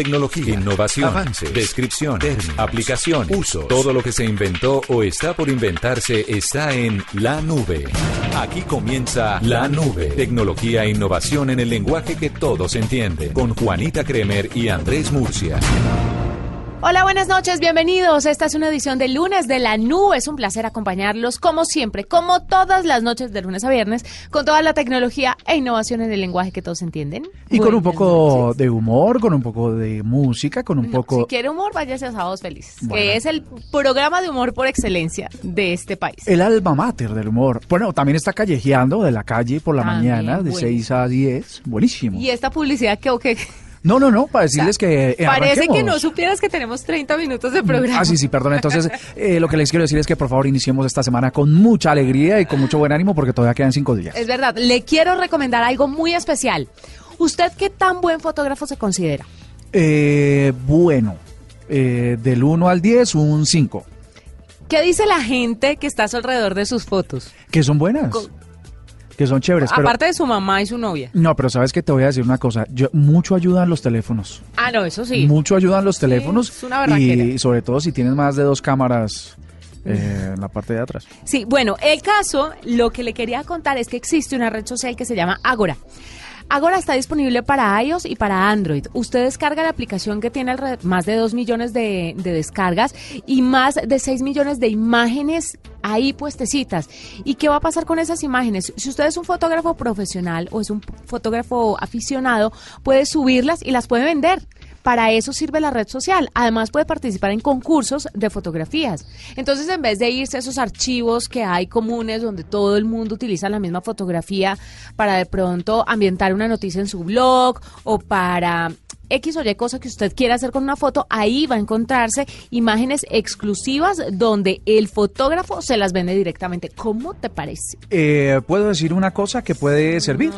Tecnología, innovación, avances, descripción, términos, aplicación, uso. Todo lo que se inventó o está por inventarse está en la nube. Aquí comienza La Nube. Tecnología e innovación en el lenguaje que todos entienden. Con Juanita Kremer y Andrés Murcia. Hola, buenas noches, bienvenidos. Esta es una edición de lunes de la nube. Es un placer acompañarlos como siempre, como todas las noches de lunes a viernes, con toda la tecnología e innovación en el lenguaje que todos entienden. Y con un poco de humor, con un poco de música, con un poco... Si quiere humor, váyase a Sábados Felices, que es el programa de humor por excelencia de este país. El alma mater del humor. Bueno, también está callejeando de la calle por la mañana, de 6 a 10. Buenísimo. Y esta publicidad que... que no, no, no, para decirles que. Eh, parece que no supieras que tenemos 30 minutos de programa. Ah, sí, sí, perdón. Entonces, eh, lo que les quiero decir es que por favor iniciemos esta semana con mucha alegría y con mucho buen ánimo porque todavía quedan cinco días. Es verdad. Le quiero recomendar algo muy especial. ¿Usted qué tan buen fotógrafo se considera? Eh, bueno, eh, del 1 al 10, un 5. ¿Qué dice la gente que está alrededor de sus fotos? Que son buenas que son chéveres. Aparte de su mamá y su novia. No, pero sabes que te voy a decir una cosa. Yo, mucho ayudan los teléfonos. Ah, no, eso sí. Mucho ayudan los teléfonos. es una y sobre todo si tienes más de dos cámaras. Eh, en la parte de atrás. Sí, bueno, el caso, lo que le quería contar es que existe una red social que se llama Agora. Agora está disponible para iOS y para Android. Usted descarga la aplicación que tiene más de 2 millones de, descargas y más de 6 millones de imágenes ahí puestecitas. ¿Y qué va a pasar con esas imágenes? Si usted es un fotógrafo profesional o es un fotógrafo aficionado, puede subirlas y las puede vender. Para eso sirve la red social. Además puede participar en concursos de fotografías. Entonces, en vez de irse a esos archivos que hay comunes donde todo el mundo utiliza la misma fotografía para de pronto ambientar una noticia en su blog o para X o Y cosa que usted quiera hacer con una foto, ahí va a encontrarse imágenes exclusivas donde el fotógrafo se las vende directamente. ¿Cómo te parece? Eh, ¿Puedo decir una cosa que puede servir?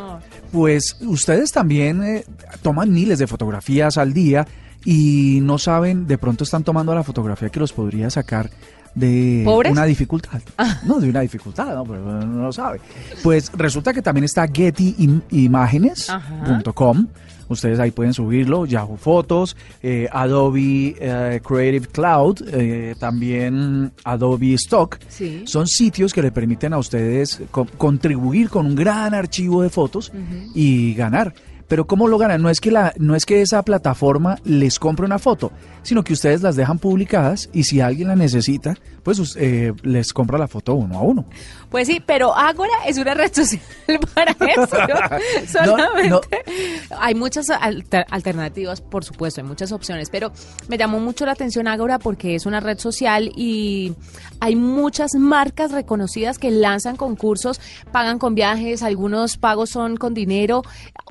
Pues ustedes también eh, toman miles de fotografías al día y no saben, de pronto están tomando la fotografía que los podría sacar de una dificultad. Ah. No, de una dificultad, no, pero no lo sabe. Pues resulta que también está gettyimagenes.com. Ustedes ahí pueden subirlo, Yahoo Fotos, eh, Adobe eh, Creative Cloud, eh, también Adobe Stock. Son sitios que le permiten a ustedes contribuir con un gran archivo de fotos y ganar. Pero ¿cómo lo ganan? No es que la, no es que esa plataforma les compre una foto, sino que ustedes las dejan publicadas y si alguien la necesita, pues eh, les compra la foto uno a uno. Pues sí, pero Ágora es una red social para eso. Solamente hay muchas alternativas, por supuesto, hay muchas opciones, pero me llamó mucho la atención Ágora porque es una red social y hay muchas marcas reconocidas que lanzan concursos, pagan con viajes, algunos pagos son con dinero,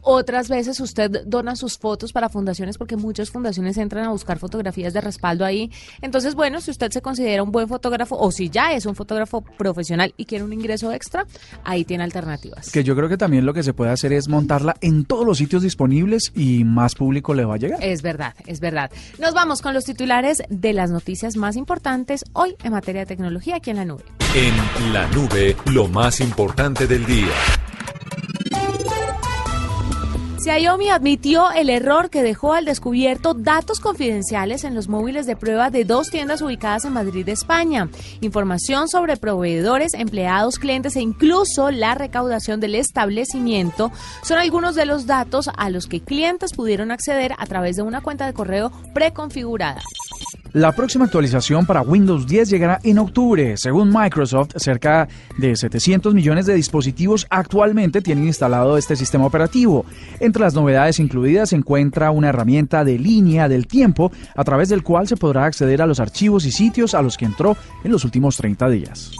otras veces usted dona sus fotos para fundaciones porque muchas fundaciones entran a buscar fotografías de respaldo ahí. Entonces, bueno, si usted se considera un buen fotógrafo o si ya es un fotógrafo profesional y quiere un ingreso extra, ahí tiene alternativas. Que yo creo que también lo que se puede hacer es montarla en todos los sitios disponibles y más público le va a llegar. Es verdad, es verdad. Nos vamos con los titulares de las noticias más importantes hoy en materia de tecnología aquí en la nube. En la nube, lo más importante del día. Xiaomi admitió el error que dejó al descubierto datos confidenciales en los móviles de prueba de dos tiendas ubicadas en Madrid, España. Información sobre proveedores, empleados, clientes e incluso la recaudación del establecimiento son algunos de los datos a los que clientes pudieron acceder a través de una cuenta de correo preconfigurada. La próxima actualización para Windows 10 llegará en octubre. Según Microsoft, cerca de 700 millones de dispositivos actualmente tienen instalado este sistema operativo. Entre las novedades incluidas se encuentra una herramienta de línea del tiempo a través del cual se podrá acceder a los archivos y sitios a los que entró en los últimos 30 días.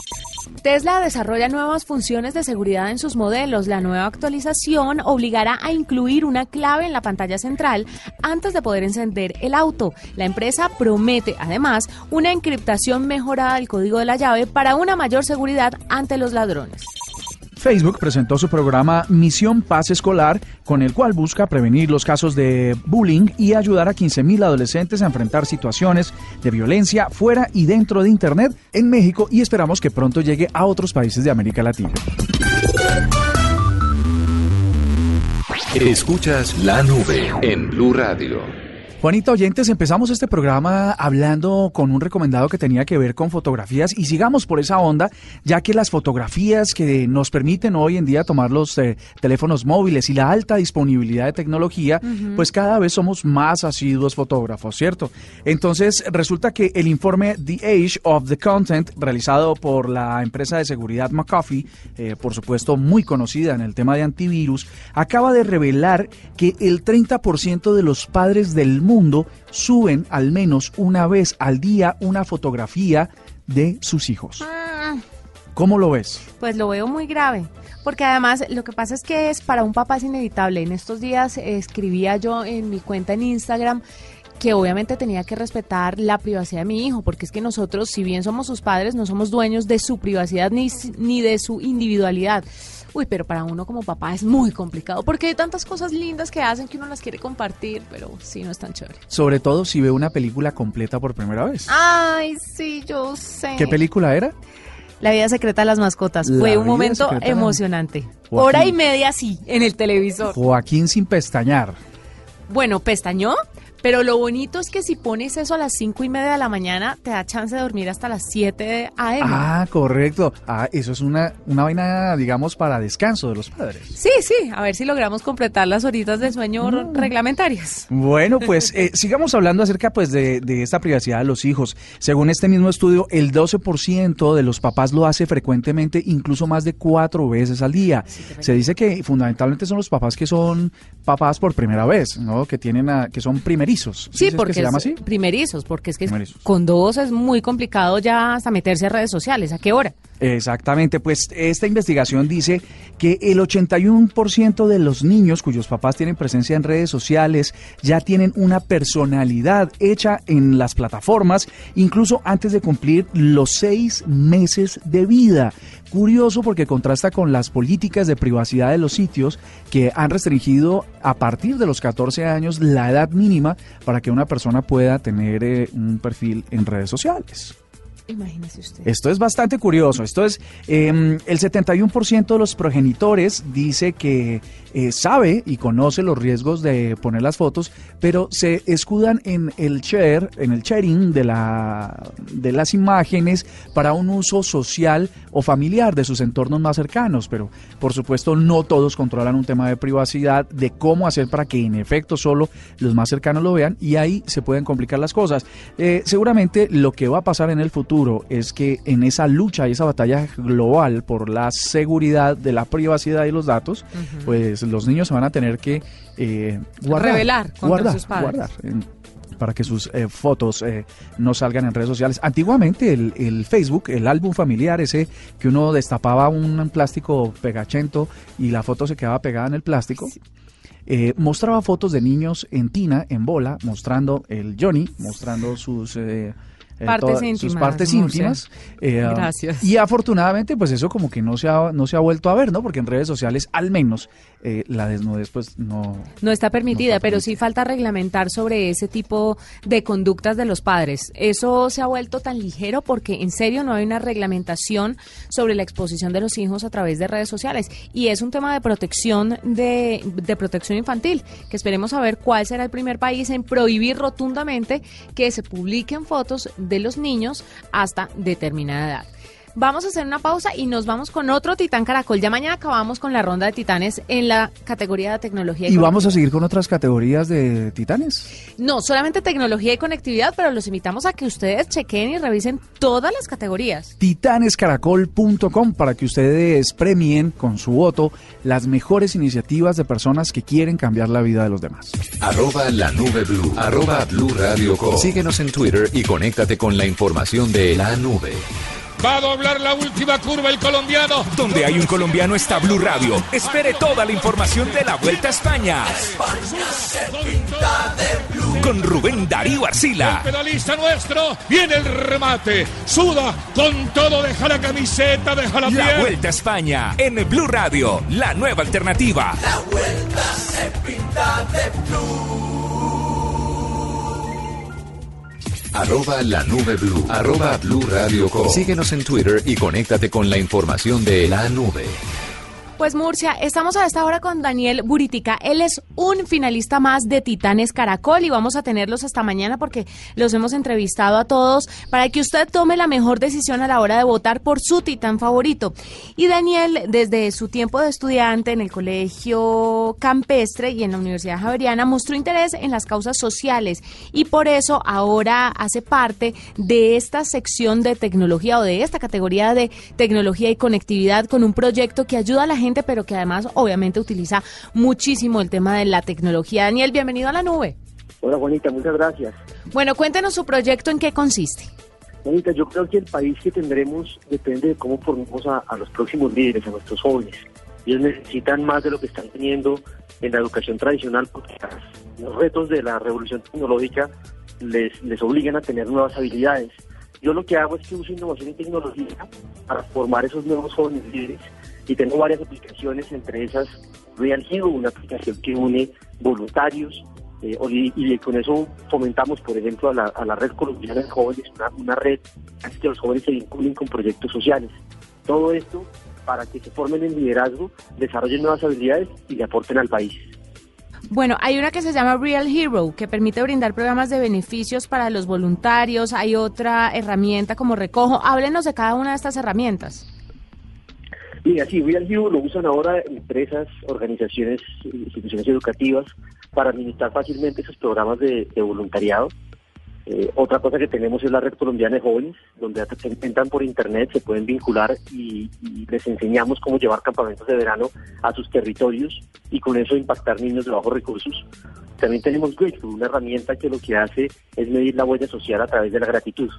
Tesla desarrolla nuevas funciones de seguridad en sus modelos. La nueva actualización obligará a incluir una clave en la pantalla central antes de poder encender el auto. La empresa promete además una encriptación mejorada del código de la llave para una mayor seguridad ante los ladrones. Facebook presentó su programa Misión Paz Escolar, con el cual busca prevenir los casos de bullying y ayudar a 15.000 adolescentes a enfrentar situaciones de violencia fuera y dentro de Internet en México y esperamos que pronto llegue a otros países de América Latina. Escuchas la nube en Blue Radio. Juanita Oyentes, empezamos este programa hablando con un recomendado que tenía que ver con fotografías y sigamos por esa onda, ya que las fotografías que nos permiten hoy en día tomar los eh, teléfonos móviles y la alta disponibilidad de tecnología, pues cada vez somos más asiduos fotógrafos, ¿cierto? Entonces resulta que el informe The Age of the Content, realizado por la empresa de seguridad McAfee, eh, por supuesto muy conocida en el tema de antivirus, acaba de revelar que el 30% de los padres del mundo mundo suben al menos una vez al día una fotografía de sus hijos. Ah. ¿Cómo lo ves? Pues lo veo muy grave, porque además lo que pasa es que es para un papá es inevitable. En estos días escribía yo en mi cuenta en Instagram que obviamente tenía que respetar la privacidad de mi hijo, porque es que nosotros, si bien somos sus padres, no somos dueños de su privacidad ni, ni de su individualidad. Uy, pero para uno como papá es muy complicado porque hay tantas cosas lindas que hacen que uno las quiere compartir, pero sí no es tan chévere. Sobre todo si ve una película completa por primera vez. Ay, sí, yo sé. ¿Qué película era? La vida secreta de las mascotas. Fue un momento emocionante. Hora y media sí, en el televisor. Joaquín sin pestañar. Bueno, pestañó, pero lo bonito es que si pones eso a las cinco y media de la mañana, te da chance de dormir hasta las 7 a.m. Ah, correcto. Ah, eso es una, una vaina, digamos, para descanso de los padres. Sí, sí. A ver si logramos completar las horitas de sueño mm. reglamentarias. Bueno, pues eh, sigamos hablando acerca pues de, de, esta privacidad de los hijos. Según este mismo estudio, el 12% de los papás lo hace frecuentemente, incluso más de cuatro veces al día. Se dice que fundamentalmente son los papás que son papás por primera vez, ¿no? Que tienen a, que son primerizos Sí, porque se llama así? primerizos, porque es que con dos es muy complicado ya hasta meterse a redes sociales. ¿A qué hora? Exactamente, pues esta investigación dice que el 81% de los niños cuyos papás tienen presencia en redes sociales ya tienen una personalidad hecha en las plataformas, incluso antes de cumplir los seis meses de vida. Curioso porque contrasta con las políticas de privacidad de los sitios que han restringido a partir de los 14 años la edad mínima para que una persona pueda tener eh, un perfil en redes sociales. Usted. Esto es bastante curioso. Esto es, em, el 71% de los progenitores dice que eh, sabe y conoce los riesgos de poner las fotos, pero se escudan en el share, en el sharing de, la, de las imágenes para un uso social o familiar de sus entornos más cercanos. Pero, por supuesto, no todos controlan un tema de privacidad, de cómo hacer para que en efecto solo los más cercanos lo vean y ahí se pueden complicar las cosas. Eh, seguramente lo que va a pasar en el futuro es que en esa lucha y esa batalla global por la seguridad de la privacidad y los datos, pues los niños se van a tener que eh, guardar, revelar guardar, sus padres. para que sus eh, fotos eh, no salgan en redes sociales. Antiguamente el, Facebook, el álbum familiar ese que uno destapaba un plástico pegachento y la foto se quedaba pegada en el plástico. mostraba fotos de niños en tina, en bola, mostrando el Johnny, mostrando sus eh, partes íntimas, sus partes íntimas. Eh, Gracias. Y afortunadamente, pues eso como que no se ha, no se ha vuelto a ver, ¿no? Porque en redes sociales, al menos, eh, la desnudez, pues no. No está permitida, pero sí falta reglamentar sobre ese tipo de conductas de los padres. Eso se ha vuelto tan ligero porque en serio no hay una reglamentación sobre la exposición de los hijos a través de redes sociales. Y es un tema de protección de, de protección infantil, que esperemos a ver cuál será el primer país en prohibir rotundamente que se publiquen fotos de los niños hasta determinada edad. Vamos a hacer una pausa y nos vamos con otro Titán Caracol. Ya mañana acabamos con la ronda de titanes en la categoría de tecnología. Y, vamos a seguir con otras categorías de titanes. No, solamente tecnología y conectividad, pero los invitamos a que ustedes chequen y revisen todas las categorías. Titanescaracol.com para que ustedes premien con su voto las mejores iniciativas de personas que quieren cambiar la vida de los demás. Arroba la nube blue. Arroba blue radio Síguenos en Twitter y conéctate con la información de la nube. Va a doblar la última curva el colombiano. Donde hay un colombiano está Blue Radio. Espere toda la información de la Vuelta a España. Con Rubén Darío Arcila. El pedalista nuestro viene el remate. Suda con todo, deja la camiseta, deja la piel. La Vuelta a España en Blue Radio, la nueva alternativa. La vuelta se pinta de blue. Arroba la nube blue. Arroba blue radio com. Síguenos en Twitter y conéctate con la información de la nube. Pues Murcia, estamos a esta hora con Daniel Buritica. Él es un finalista más de Titanes Caracol y vamos a tenerlos hasta mañana porque los hemos entrevistado a todos para que usted tome la mejor decisión a la hora de votar por su titán favorito. Y Daniel, desde su tiempo de estudiante en el Colegio Campestre y en la Universidad Javeriana, mostró interés en las causas sociales y por eso ahora hace parte de esta sección de tecnología o de esta categoría de tecnología y conectividad con un proyecto que ayuda a la gente pero que además obviamente utiliza muchísimo el tema de la tecnología. Daniel, bienvenido a la nube. Hola Juanita, muchas gracias. Bueno, cuéntenos su proyecto, ¿en qué consiste? Juanita, yo creo que el país que tendremos depende de cómo formemos a, a los próximos líderes, a nuestros jóvenes. Ellos necesitan más de lo que están teniendo en la educación tradicional porque los retos de la revolución tecnológica les, les obligan a tener nuevas habilidades. Yo lo que hago es que uso innovación y tecnología para formar esos nuevos jóvenes líderes y tengo varias aplicaciones, entre esas Real Hero, una aplicación que une voluntarios eh, y, con eso fomentamos, por ejemplo, a la, a la red colombiana de jóvenes, una, una red hace que los jóvenes se vinculen con proyectos sociales. Todo esto para que se formen en liderazgo, desarrollen nuevas habilidades y le aporten al país. Bueno, hay una que se llama Real Hero, que permite brindar programas de beneficios para los voluntarios. Hay otra herramienta como Recojo. Háblenos de cada una de estas herramientas. Y así, Real Hero lo usan ahora empresas, organizaciones, instituciones educativas para administrar fácilmente esos programas de, voluntariado. Eh, otra cosa que tenemos es la red colombiana de jóvenes, donde entran por internet, se pueden vincular y, y, les enseñamos cómo llevar campamentos de verano a sus territorios y con eso impactar niños de bajos recursos. También tenemos Grateful, una herramienta que lo que hace es medir la huella social a través de la gratitud.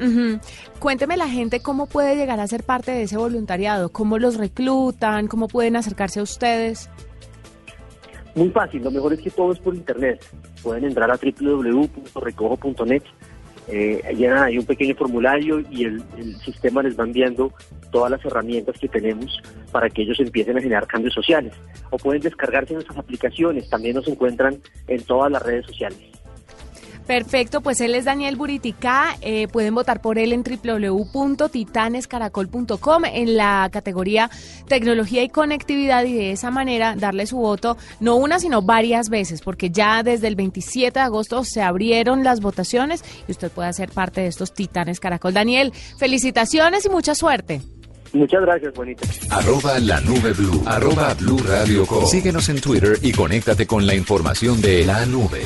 Uh. Cuénteme la gente cómo puede llegar a ser parte de ese voluntariado, cómo los reclutan, cómo pueden acercarse a ustedes. Muy fácil, lo mejor es que todo es por internet. Pueden entrar a www.recojo.net, eh, llenan ahí un pequeño formulario y el, el, sistema les va enviando todas las herramientas que tenemos para que ellos empiecen a generar cambios sociales. O pueden descargarse nuestras aplicaciones, también nos encuentran en todas las redes sociales. Perfecto, pues él es Daniel Buritica. Eh, pueden votar por él en www.titanescaracol.com en la categoría tecnología y conectividad y de esa manera darle su voto no una sino varias veces porque ya desde el 27 de agosto se abrieron las votaciones y usted puede ser parte de estos Titanes Caracol. Daniel, felicitaciones y mucha suerte. Muchas gracias, bonita. Arroba la nube blue. Arroba blue radio com. Síguenos en Twitter y conéctate con la información de la nube.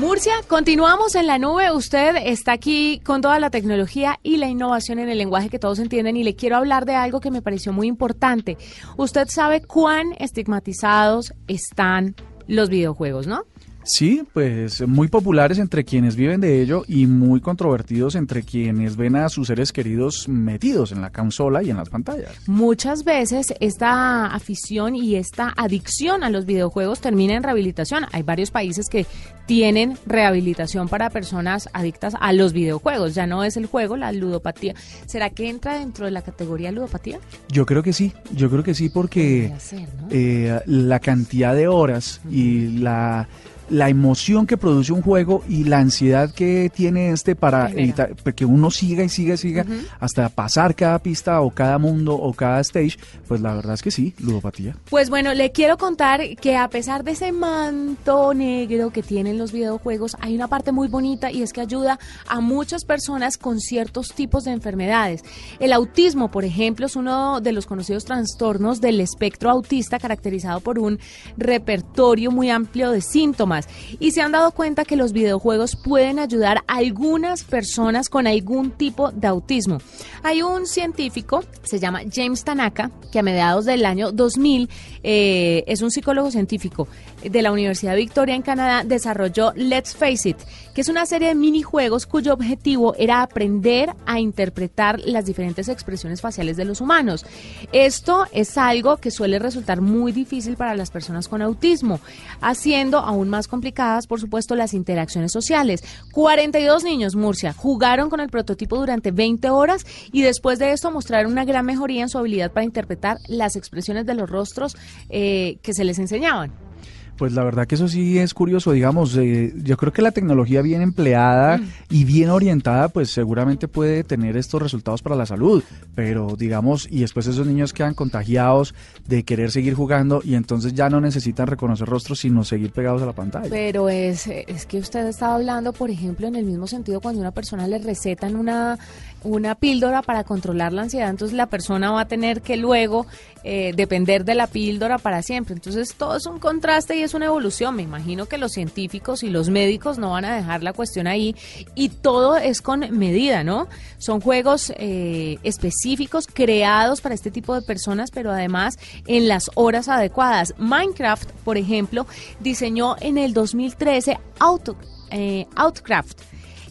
Murcia, continuamos en la nube. Usted está aquí con toda la tecnología y la innovación en el lenguaje que todos entienden y le quiero hablar de algo que me pareció muy importante. Usted sabe cuán estigmatizados están los videojuegos, ¿no? Sí, pues muy populares entre quienes viven de ello y muy controvertidos entre quienes ven a sus seres queridos metidos en la consola y en las pantallas. Muchas veces esta afición y esta adicción a los videojuegos termina en rehabilitación. Hay varios países que tienen rehabilitación para personas adictas a los videojuegos. Ya no es el juego, la ludopatía. ¿Será que entra dentro de la categoría ludopatía? Yo creo que sí, yo creo que sí porque ser, ¿no? eh, la cantidad de horas uh -huh. y la la emoción que produce un juego y la ansiedad que tiene este para evitar que uno siga y siga y siga uh -huh. hasta pasar cada pista o cada mundo o cada stage, pues la verdad es que sí, ludopatía. Pues bueno, le quiero contar que a pesar de ese manto negro que tienen los videojuegos, hay una parte muy bonita y es que ayuda a muchas personas con ciertos tipos de enfermedades. El autismo, por ejemplo, es uno de los conocidos trastornos del espectro autista caracterizado por un repertorio muy amplio de síntomas y se han dado cuenta que los videojuegos pueden ayudar a algunas personas con algún tipo de autismo. Hay un científico, se llama James Tanaka, que a mediados del año 2000 eh, es un psicólogo científico. de la Universidad Victoria en Canadá desarrolló Let's Face It, que es una serie de minijuegos cuyo objetivo era aprender a interpretar las diferentes expresiones faciales de los humanos. Esto es algo que suele resultar muy difícil para las personas con autismo, haciendo aún más complicadas, por supuesto, las interacciones sociales. 42 niños, Murcia, jugaron con el prototipo durante 20 horas y después de esto mostraron una gran mejoría en su habilidad para interpretar las expresiones de los rostros eh, que se les enseñaban. Pues la verdad que eso sí es curioso, digamos, eh, yo creo que la tecnología bien empleada mm. y bien orientada, pues seguramente puede tener estos resultados para la salud, pero digamos, y después esos niños quedan contagiados de querer seguir jugando y entonces ya no necesitan reconocer rostros, sino seguir pegados a la pantalla. Pero es, es que usted estaba hablando, por ejemplo, en el mismo sentido cuando una persona le recetan una una píldora para controlar la ansiedad, entonces la persona va a tener que luego eh, depender de la píldora para siempre. Entonces todo es un contraste y es una evolución. Me imagino que los científicos y los médicos no van a dejar la cuestión ahí y todo es con medida, ¿no? Son juegos eh, específicos creados para este tipo de personas, pero además en las horas adecuadas. Minecraft, por ejemplo, diseñó en el 2013 Auto, eh, Outcraft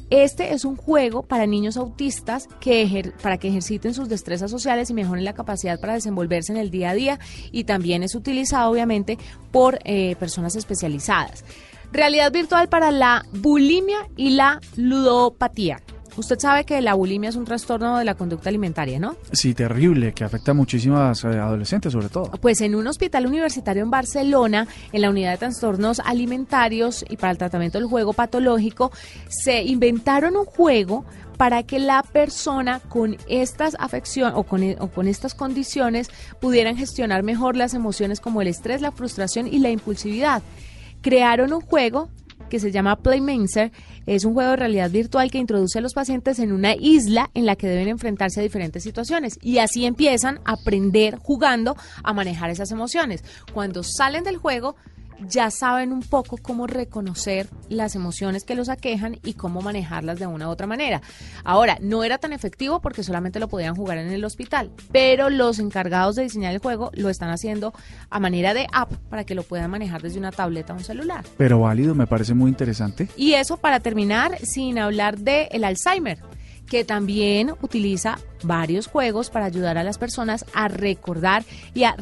este es un juego para niños autistas que para que ejerciten sus destrezas sociales y mejoren la capacidad para desenvolverse en el día a día y también es utilizado obviamente por eh, personas especializadas. Realidad virtual para la bulimia y la ludopatía. Usted sabe que la bulimia es un trastorno de la conducta alimentaria, ¿no? Sí, terrible, que afecta a muchísimas eh, adolescentes sobre todo. Pues en un hospital universitario en Barcelona, en la unidad de trastornos alimentarios y para el tratamiento del juego patológico, se inventaron un juego para que la persona con estas afecciones o con, o con estas condiciones pudieran gestionar mejor las emociones como el estrés, la frustración y la impulsividad. Crearon un juego que se llama Playmaster. Es un juego de realidad virtual que introduce a los pacientes en una isla en la que deben enfrentarse a diferentes situaciones y así empiezan a aprender jugando a manejar esas emociones. Cuando salen del juego ya saben un poco cómo reconocer las emociones que los aquejan y cómo manejarlas de una u otra manera. Ahora, no era tan efectivo porque solamente lo podían jugar en el hospital, pero los encargados de diseñar el juego lo están haciendo a manera de app para que lo puedan manejar desde una tableta o un celular. Pero válido, me parece muy interesante. Y eso para terminar, sin hablar del el Alzheimer que también utiliza varios juegos para ayudar a las personas a recordar y a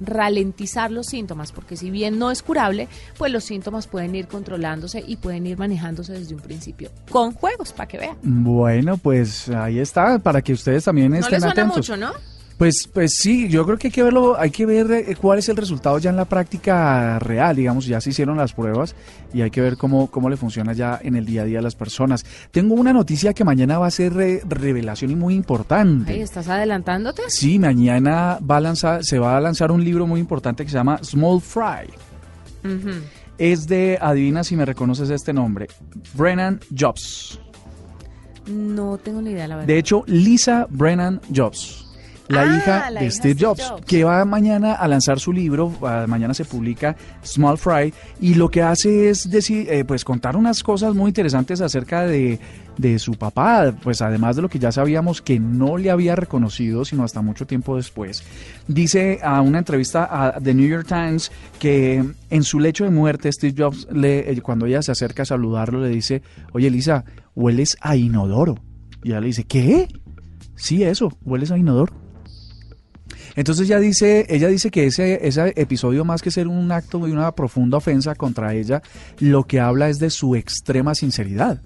ralentizar los síntomas, porque si bien no es curable, pues los síntomas pueden ir controlándose y pueden ir manejándose desde un principio con juegos, para que vean. Bueno, pues ahí está, para que ustedes también estén no le suena mucho, ¿no? Pues, pues sí, yo creo que hay que verlo, hay que ver eh, cuál es el resultado ya en la práctica real, digamos, ya se hicieron las pruebas y hay que ver cómo, cómo le funciona ya en el día a día a las personas. Tengo una noticia que mañana va a ser revelación y muy importante. ¿Estás adelantándote? Sí, mañana va a lanzar, se va a lanzar un libro muy importante que se llama Small Fry. Es de, adivina si me reconoces este nombre, Brennan Jobs. No tengo ni idea, la verdad. De hecho, Lisa Brennan Jobs la ah, hija de Steve Jobs, que va mañana a lanzar su libro, mañana se publica Small Fry, y lo que hace es decir, eh, pues contar unas cosas muy interesantes acerca de, de su papá, pues además de lo que ya sabíamos que no le había reconocido, sino hasta mucho tiempo después. Dice a una entrevista a The New York Times que en su lecho de muerte Steve Jobs, le, eh, cuando ella se acerca a saludarlo, le dice, oye Lisa, hueles a inodoro. Y ella le dice, ¿qué? Sí, eso, hueles a inodoro. Entonces ella dice, ella dice que ese, ese episodio más que ser un acto y una profunda ofensa contra ella, lo que habla es de su extrema sinceridad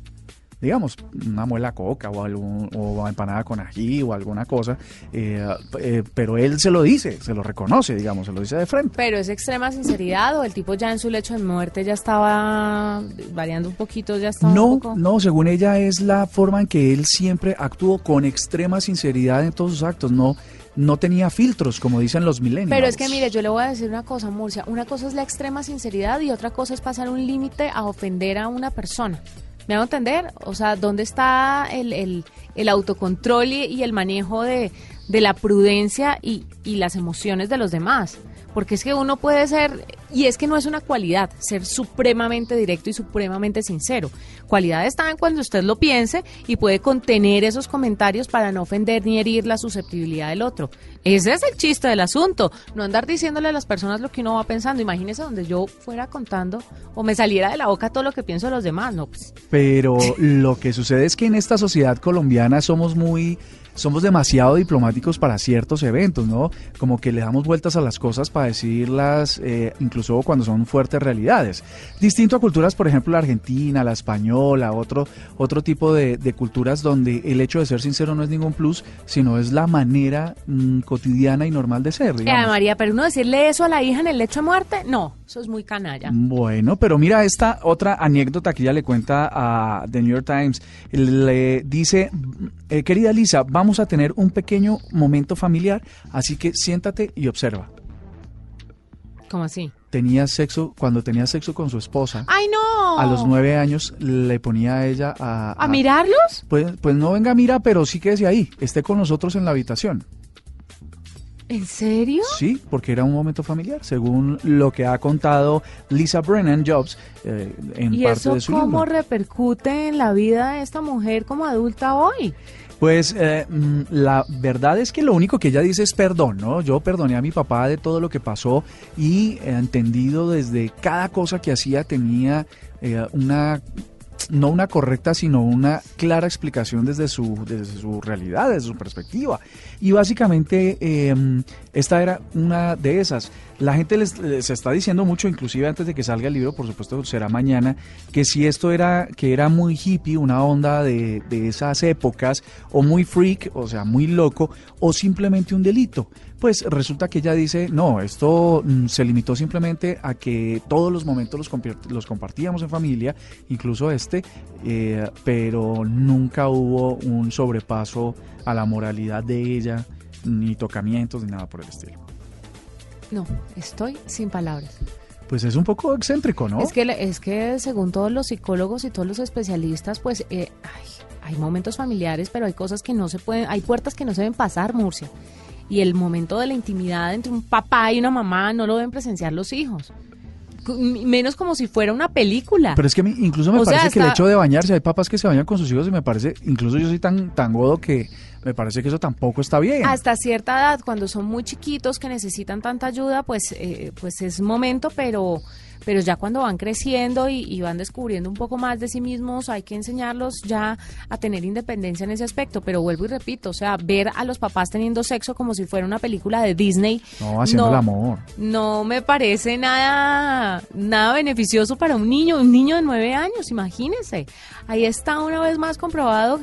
digamos, una muela coca o, algún, o empanada con ají o alguna cosa, eh, eh, pero él se lo dice, se lo reconoce, digamos, se lo dice de frente. Pero es extrema sinceridad o el tipo ya en su lecho de muerte ya estaba variando un poquito, ya estaba... No, un poco... no, según ella es la forma en que él siempre actuó con extrema sinceridad en todos sus actos, no no tenía filtros, como dicen los milenios. Pero es que mire, yo le voy a decir una cosa, Murcia. Una cosa es la extrema sinceridad y otra cosa es pasar un límite a ofender a una persona. ¿Me hago entender? O sea, ¿dónde está el, el, autocontrol y, el manejo de, de la prudencia y, y las emociones de los demás? Porque es que uno puede ser Y es que no es una cualidad ser supremamente directo y supremamente sincero. Cualidad está en cuando usted lo piense y puede contener esos comentarios para no ofender ni herir la susceptibilidad del otro. Ese es el chiste del asunto. No andar diciéndole a las personas lo que uno va pensando. Imagínese donde yo fuera contando o me saliera de la boca todo lo que pienso de los demás. No, pues. Pero lo que sucede es que en esta sociedad colombiana somos muy somos demasiado diplomáticos para ciertos eventos, ¿no? Como que le damos vueltas a las cosas para decirlas, eh, incluso cuando son fuertes realidades. Distinto a culturas, por ejemplo, la argentina, la española, otro, otro tipo de, culturas donde el hecho de ser sincero no es ningún plus, sino es la manera mm, cotidiana y normal de ser. Digamos. María, pero uno decirle eso a la hija en el lecho de muerte, no, eso es muy canalla. Bueno, pero mira esta otra anécdota que ella le cuenta a The New York Times. Le dice, eh, querida Lisa, vamos a tener un pequeño momento familiar, así que siéntate y observa. ¿Cómo así? Tenía sexo, cuando tenía sexo con su esposa. ¡Ay, no! A los nueve años le ponía a ella a... ¿A, mirarlos? Pues, pues no venga, mira, pero sí que decía ahí, esté con nosotros en la habitación. ¿En serio? Sí, porque era un momento familiar, según lo que ha contado Lisa Brennan Jobs eh, en parte de su cómo repercute en la vida de esta mujer como adulta hoy? Pues eh, mm, la verdad es que lo único que ella dice es perdón, ¿no? Yo perdoné a mi papá de todo lo que pasó y he entendido desde cada cosa que hacía tenía eh, una no una correcta, sino una clara explicación desde su, desde su realidad, desde su perspectiva. Y básicamente em, esta era una de esas. La gente les, está diciendo mucho, inclusive antes de que salga el libro, por supuesto será mañana, que si esto era, que era muy hippie, una onda de, de esas épocas, o muy freak, o sea, muy loco, o simplemente un delito pues resulta que ella dice, no, esto mm, se limitó simplemente a que todos los momentos los, compartíamos en familia, incluso este, eh, pero nunca hubo un sobrepaso a la moralidad de ella, ni tocamientos, ni nada por el estilo. No, estoy sin palabras. Pues es un poco excéntrico, ¿no? Es que, es que según todos los psicólogos y todos los especialistas, pues eh, hay momentos familiares, pero hay cosas que no se pueden, hay puertas que no se deben pasar, Murcia y el momento de la intimidad entre un papá y una mamá no lo deben presenciar los hijos menos como si fuera una película. Pero es que incluso me parece que el hecho de bañarse, hay papás que se bañan con sus hijos y me parece, incluso yo soy tan, tan godo que me parece que eso tampoco está bien. Hasta cierta edad, cuando son muy chiquitos que necesitan tanta ayuda, pues, eh, pues es momento, pero pero ya cuando van creciendo y, van descubriendo un poco más de sí mismos, hay que enseñarlos ya a tener independencia en ese aspecto. Pero vuelvo y repito, o sea, ver a los papás teniendo sexo como si fuera una película de Disney. No, haciendo el amor. No me parece nada, nada beneficioso para un niño, un niño de nueve años, imagínense. Ahí está una vez más comprobado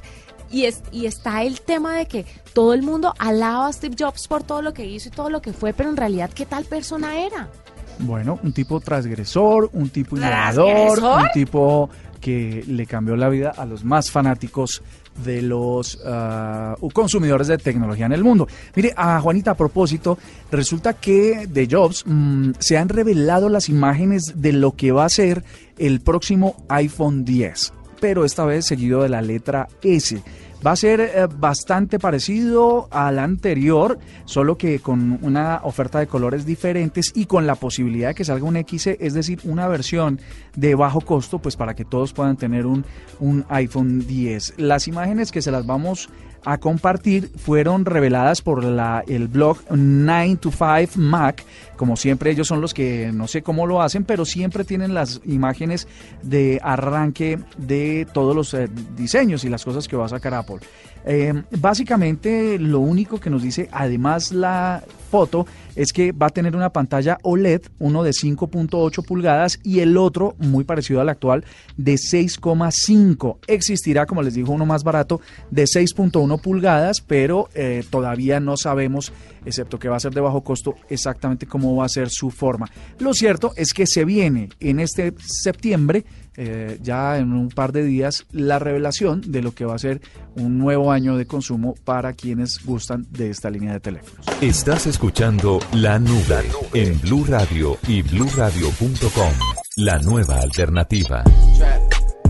y, es, y está el tema de que todo el mundo alaba a Steve Jobs por todo lo que hizo y todo lo que fue, pero en realidad, ¿qué tal persona era? Bueno, un tipo transgresor, un tipo innovador, un tipo que le cambió la vida a los más fanáticos de los ah, consumidores de tecnología en el mundo. Mire, a Juanita, a propósito, resulta que de Jobs mm, se han revelado las imágenes de lo que va a ser el próximo iPhone 10, pero esta vez seguido de la letra S. Va a ser eh, bastante parecido al anterior, solo que con una oferta de colores diferentes y con la posibilidad de que salga un XC, es decir, una versión de bajo costo, pues para que todos puedan tener un, un iPhone 10. Las imágenes que se las vamos a compartir fueron reveladas por la, el blog 9 to 5 Mac. Como siempre, ellos son los que no sé cómo lo hacen, pero siempre tienen las imágenes de arranque de todos los eh, diseños y las cosas que va a sacar Apple. Eh, básicamente, lo único que nos dice, además la foto, es que va a tener una pantalla OLED, uno de 5.8 pulgadas y el otro, muy parecido al actual, de 6,5. Existirá, como les digo, uno más barato de 6.1 pulgadas, pero eh, todavía no sabemos, excepto que va a ser de bajo costo, exactamente cómo va a ser su forma. Lo cierto es que se viene en este septiembre eh, ya en un par de días la revelación de lo que va a ser un nuevo año de consumo para quienes gustan de esta línea de teléfonos. Estás escuchando La Nube, en Blue Radio y bluradio.com, la nueva alternativa.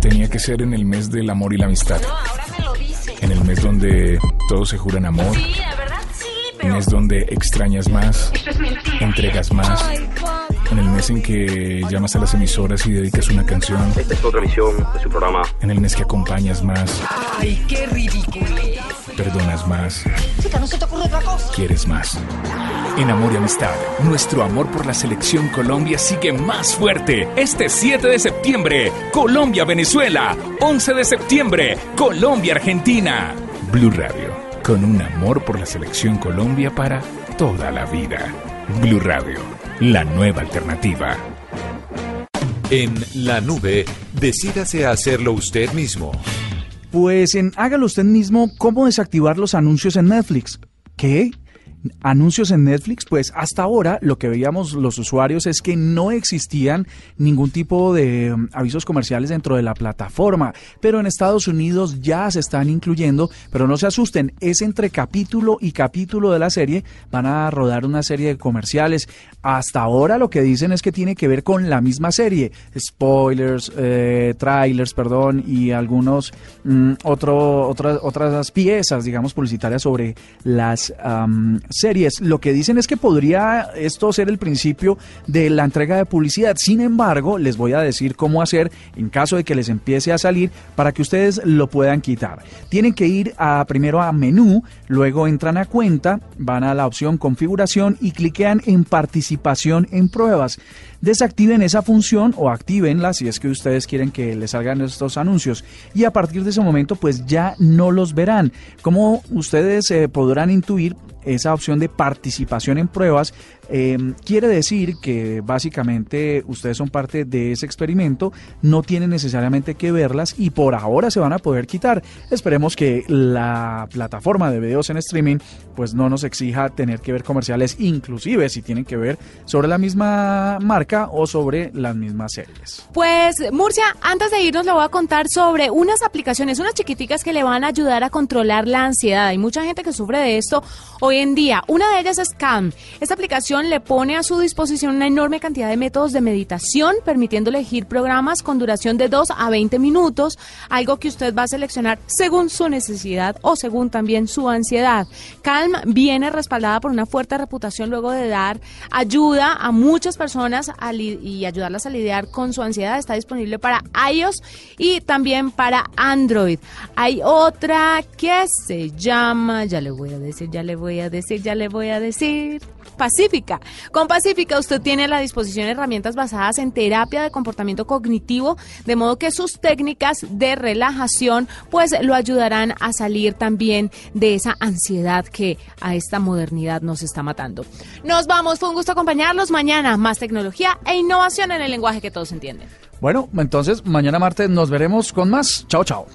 Tenía que ser en el mes del amor y la amistad. En el mes donde todos se juran amor. Sí, verdad, sí, Mes donde extrañas más, entregas más En el mes en que llamas a las emisoras y dedicas una canción. Esta es otra emisión de su programa. En el mes que acompañas más. ¡Ay, qué ridículo! Perdonas más. Chica, ¿no se te ocurre otra cosa? Quieres más. En Amor y Amistad, nuestro amor por la selección Colombia sigue más fuerte. Este 7 de septiembre, Colombia-Venezuela. 11 de septiembre, Colombia-Argentina. Blue Radio, con un amor por la selección Colombia para toda la vida. Blue Radio, la nueva alternativa. En la nube, decídase a hacerlo usted mismo. Pues en hágalo usted mismo, ¿cómo desactivar los anuncios en Netflix? ¿Qué? Anuncios en Netflix, pues hasta ahora lo que veíamos los usuarios es que no existían ningún tipo de um, avisos comerciales dentro de la plataforma, pero en Estados Unidos ya se están incluyendo, pero no se asusten, es entre capítulo y capítulo de la serie, van a rodar una serie de comerciales. Hasta ahora lo que dicen es que tiene que ver con la misma serie, spoilers, eh, trailers, perdón, y algunos mm, otras, otras piezas, digamos, publicitarias sobre las series. Lo que dicen es que podría esto ser el principio de la entrega de publicidad. Sin embargo, les voy a decir cómo hacer en caso de que les empiece a salir para que ustedes lo puedan quitar. Tienen que ir a, primero a menú, luego entran a cuenta, van a la opción configuración y cliquean en participación en pruebas desactiven esa función o actívenla si es que ustedes quieren que les salgan estos anuncios y a partir de ese momento pues ya no los verán. Como ustedes eh, podrán intuir, esa opción de participación en pruebas eh, quiere decir que básicamente ustedes son parte de ese experimento, no tienen necesariamente que verlas y por ahora se van a poder quitar. Esperemos que la plataforma de videos en streaming pues no nos exija tener que ver comerciales, inclusive si tienen que ver sobre la misma marca o sobre las mismas series. Pues Murcia, antes de irnos le voy a contar sobre unas aplicaciones, unas chiquiticas que le van a ayudar a controlar la ansiedad. Hay mucha gente que sufre de esto hoy en día. Una de ellas es Calm. Esta aplicación le pone a su disposición una enorme cantidad de métodos de meditación, permitiendo elegir programas con duración de 2 a 20 minutos, algo que usted va a seleccionar según su necesidad o según también su ansiedad. Calm viene respaldada por una fuerte reputación luego de dar ayuda a muchas personas y ayudarlas a lidiar con su ansiedad. Está disponible para iOS y también para Android. Hay otra que se llama, ya le voy a decir, ya le voy a decir, ya le voy a decir. Con Pacífica usted tiene a la disposición herramientas basadas en terapia de comportamiento cognitivo, de modo que sus técnicas de relajación pues lo ayudarán a salir también de esa ansiedad que a esta modernidad nos está matando. Nos vamos, fue un gusto acompañarlos mañana, más tecnología e innovación en el lenguaje que todos entienden. Bueno, entonces mañana martes nos veremos con más. Chao, chao.